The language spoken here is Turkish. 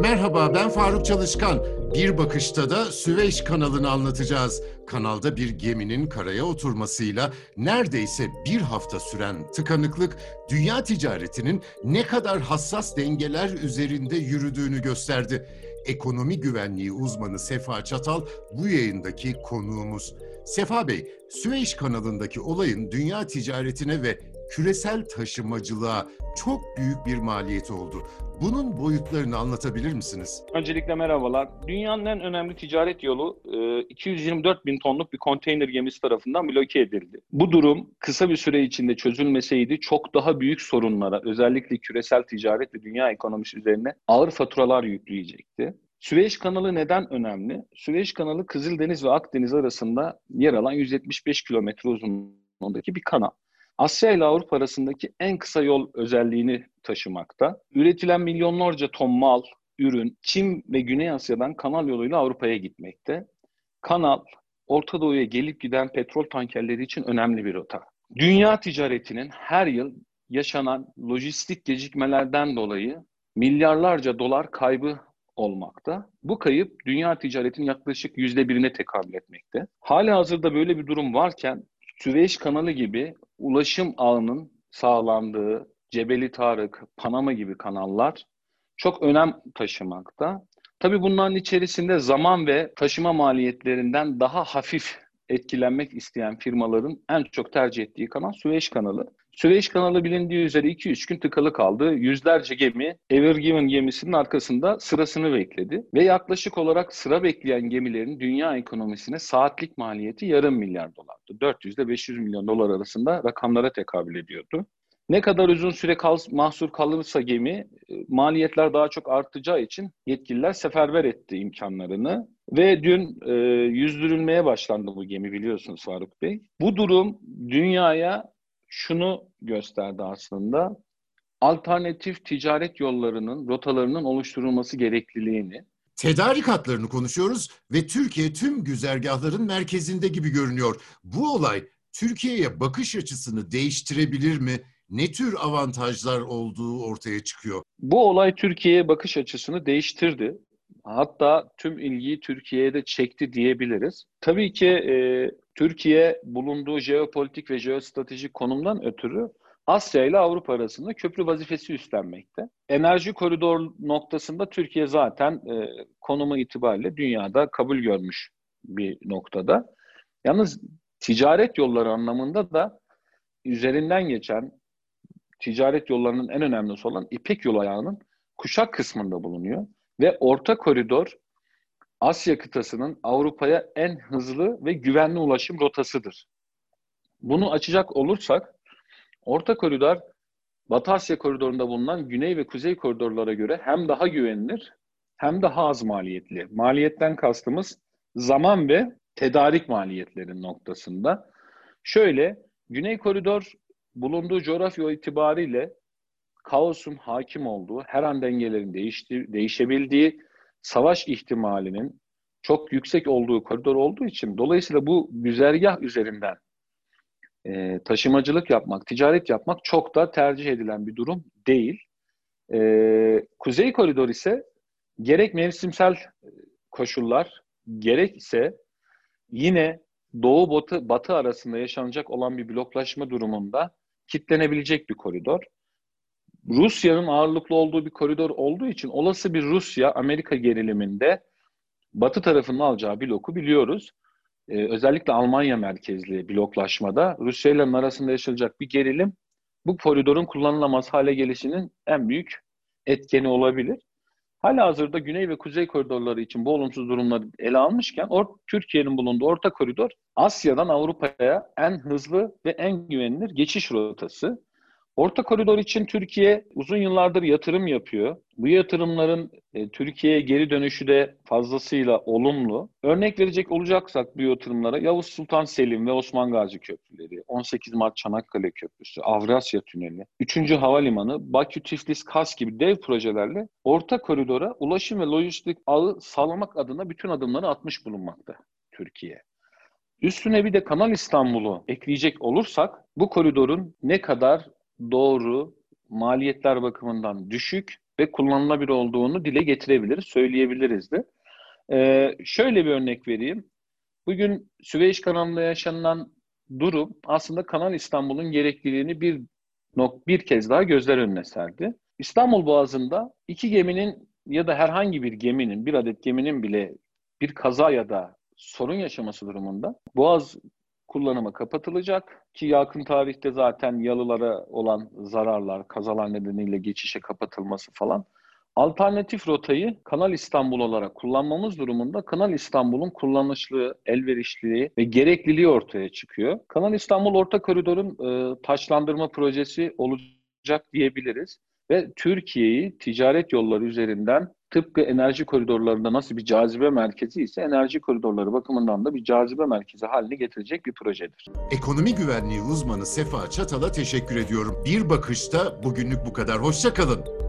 Merhaba ben Faruk Çalışkan. Bir bakışta da Süveyş kanalını anlatacağız. Kanalda bir geminin karaya oturmasıyla neredeyse bir hafta süren tıkanıklık dünya ticaretinin ne kadar hassas dengeler üzerinde yürüdüğünü gösterdi. Ekonomi güvenliği uzmanı Sefa Çatal bu yayındaki konuğumuz. Sefa Bey, Süveyş kanalındaki olayın dünya ticaretine ve küresel taşımacılığa çok büyük bir maliyeti oldu. Bunun boyutlarını anlatabilir misiniz? Öncelikle merhabalar. Dünyanın en önemli ticaret yolu 224 e, bin tonluk bir konteyner gemisi tarafından bloke edildi. Bu durum kısa bir süre içinde çözülmeseydi çok daha büyük sorunlara, özellikle küresel ticaret ve dünya ekonomisi üzerine ağır faturalar yükleyecekti. Süveyş kanalı neden önemli? Süveyş kanalı Kızıldeniz ve Akdeniz arasında yer alan 175 kilometre uzunluğundaki bir kanal. Asya ile Avrupa arasındaki en kısa yol özelliğini taşımakta. Üretilen milyonlarca ton mal, ürün Çin ve Güney Asya'dan kanal yoluyla Avrupa'ya gitmekte. Kanal, Orta Doğu'ya gelip giden petrol tankerleri için önemli bir rota. Dünya ticaretinin her yıl yaşanan lojistik gecikmelerden dolayı milyarlarca dolar kaybı olmakta. Bu kayıp dünya ticaretinin yaklaşık yüzde birine tekabül etmekte. Hala hazırda böyle bir durum varken Süveyş kanalı gibi ulaşım ağının sağlandığı Cebeli Tarık, Panama gibi kanallar çok önem taşımakta. Tabii bunların içerisinde zaman ve taşıma maliyetlerinden daha hafif etkilenmek isteyen firmaların en çok tercih ettiği kanal Süveyş kanalı. Süveyş kanalı bilindiği üzere 2-3 gün tıkalı kaldı. Yüzlerce gemi Ever Given gemisinin arkasında sırasını bekledi. Ve yaklaşık olarak sıra bekleyen gemilerin dünya ekonomisine saatlik maliyeti yarım milyar dolardı. 400 ile 500 milyon dolar arasında rakamlara tekabül ediyordu. Ne kadar uzun süre kal, mahsur kalırsa gemi e, maliyetler daha çok artacağı için yetkililer seferber etti imkanlarını. Ve dün e, yüzdürülmeye başlandı bu gemi biliyorsunuz Faruk Bey. Bu durum dünyaya şunu gösterdi aslında. Alternatif ticaret yollarının, rotalarının oluşturulması gerekliliğini. Tedarik hatlarını konuşuyoruz ve Türkiye tüm güzergahların merkezinde gibi görünüyor. Bu olay Türkiye'ye bakış açısını değiştirebilir mi? Ne tür avantajlar olduğu ortaya çıkıyor? Bu olay Türkiye'ye bakış açısını değiştirdi. Hatta tüm ilgiyi Türkiye'ye de çekti diyebiliriz. Tabii ki e, Türkiye bulunduğu jeopolitik ve jeostratejik konumdan ötürü Asya ile Avrupa arasında köprü vazifesi üstlenmekte. Enerji koridor noktasında Türkiye zaten e, konumu itibariyle dünyada kabul görmüş bir noktada. Yalnız ticaret yolları anlamında da üzerinden geçen ticaret yollarının en önemlisi olan İpek yol ayağının kuşak kısmında bulunuyor. Ve orta koridor Asya kıtasının Avrupa'ya en hızlı ve güvenli ulaşım rotasıdır. Bunu açacak olursak orta koridor Batı Asya koridorunda bulunan güney ve kuzey koridorlara göre hem daha güvenilir hem daha az maliyetli. Maliyetten kastımız zaman ve tedarik maliyetlerin noktasında. Şöyle, Güney Koridor bulunduğu coğrafya itibariyle kaosun hakim olduğu, her an dengelerin değişti, değişebildiği, savaş ihtimalinin çok yüksek olduğu koridor olduğu için dolayısıyla bu güzergah üzerinden e, taşımacılık yapmak, ticaret yapmak çok da tercih edilen bir durum değil. E, Kuzey koridor ise gerek mevsimsel koşullar gerekse yine doğu batı, batı arasında yaşanacak olan bir bloklaşma durumunda kitlenebilecek bir koridor. Rusya'nın ağırlıklı olduğu bir koridor olduğu için olası bir Rusya-Amerika geriliminde Batı tarafının alacağı bloku biliyoruz. Ee, özellikle Almanya merkezli bloklaşmada Rusya ile arasında yaşanacak bir gerilim bu koridorun kullanılamaz hale gelişinin en büyük etkeni olabilir. Hala hazırda Güney ve Kuzey koridorları için bu olumsuz durumları ele almışken Türkiye'nin bulunduğu orta koridor Asya'dan Avrupa'ya en hızlı ve en güvenilir geçiş rotası. Orta koridor için Türkiye uzun yıllardır yatırım yapıyor. Bu yatırımların e, Türkiye'ye geri dönüşü de fazlasıyla olumlu. Örnek verecek olacaksak bu yatırımlara Yavuz Sultan Selim ve Osman Gazi Köprüleri, 18 Mart Çanakkale Köprüsü, Avrasya Tüneli, 3. Havalimanı, Bakü Tiflis Kas gibi dev projelerle orta koridora ulaşım ve lojistik ağı sağlamak adına bütün adımları atmış bulunmakta Türkiye. Üstüne bir de Kanal İstanbul'u ekleyecek olursak bu koridorun ne kadar doğru, maliyetler bakımından düşük ve kullanılabilir olduğunu dile getirebiliriz, söyleyebiliriz de. Ee, şöyle bir örnek vereyim. Bugün Süveyş kanalında yaşanılan durum aslında Kanal İstanbul'un gerekliliğini bir bir kez daha gözler önüne serdi. İstanbul Boğazı'nda iki geminin ya da herhangi bir geminin, bir adet geminin bile bir kaza ya da sorun yaşaması durumunda Boğaz kullanıma kapatılacak ki yakın tarihte zaten yalılara olan zararlar, kazalar nedeniyle geçişe kapatılması falan Alternatif rotayı Kanal İstanbul olarak kullanmamız durumunda Kanal İstanbul'un kullanışlı, elverişliliği ve gerekliliği ortaya çıkıyor. Kanal İstanbul Orta Koridor'un e, taşlandırma projesi olacak diyebiliriz ve Türkiye'yi ticaret yolları üzerinden tıpkı enerji koridorlarında nasıl bir cazibe merkezi ise enerji koridorları bakımından da bir cazibe merkezi haline getirecek bir projedir. Ekonomi güvenliği uzmanı Sefa Çatal'a teşekkür ediyorum. Bir bakışta bugünlük bu kadar. Hoşça kalın.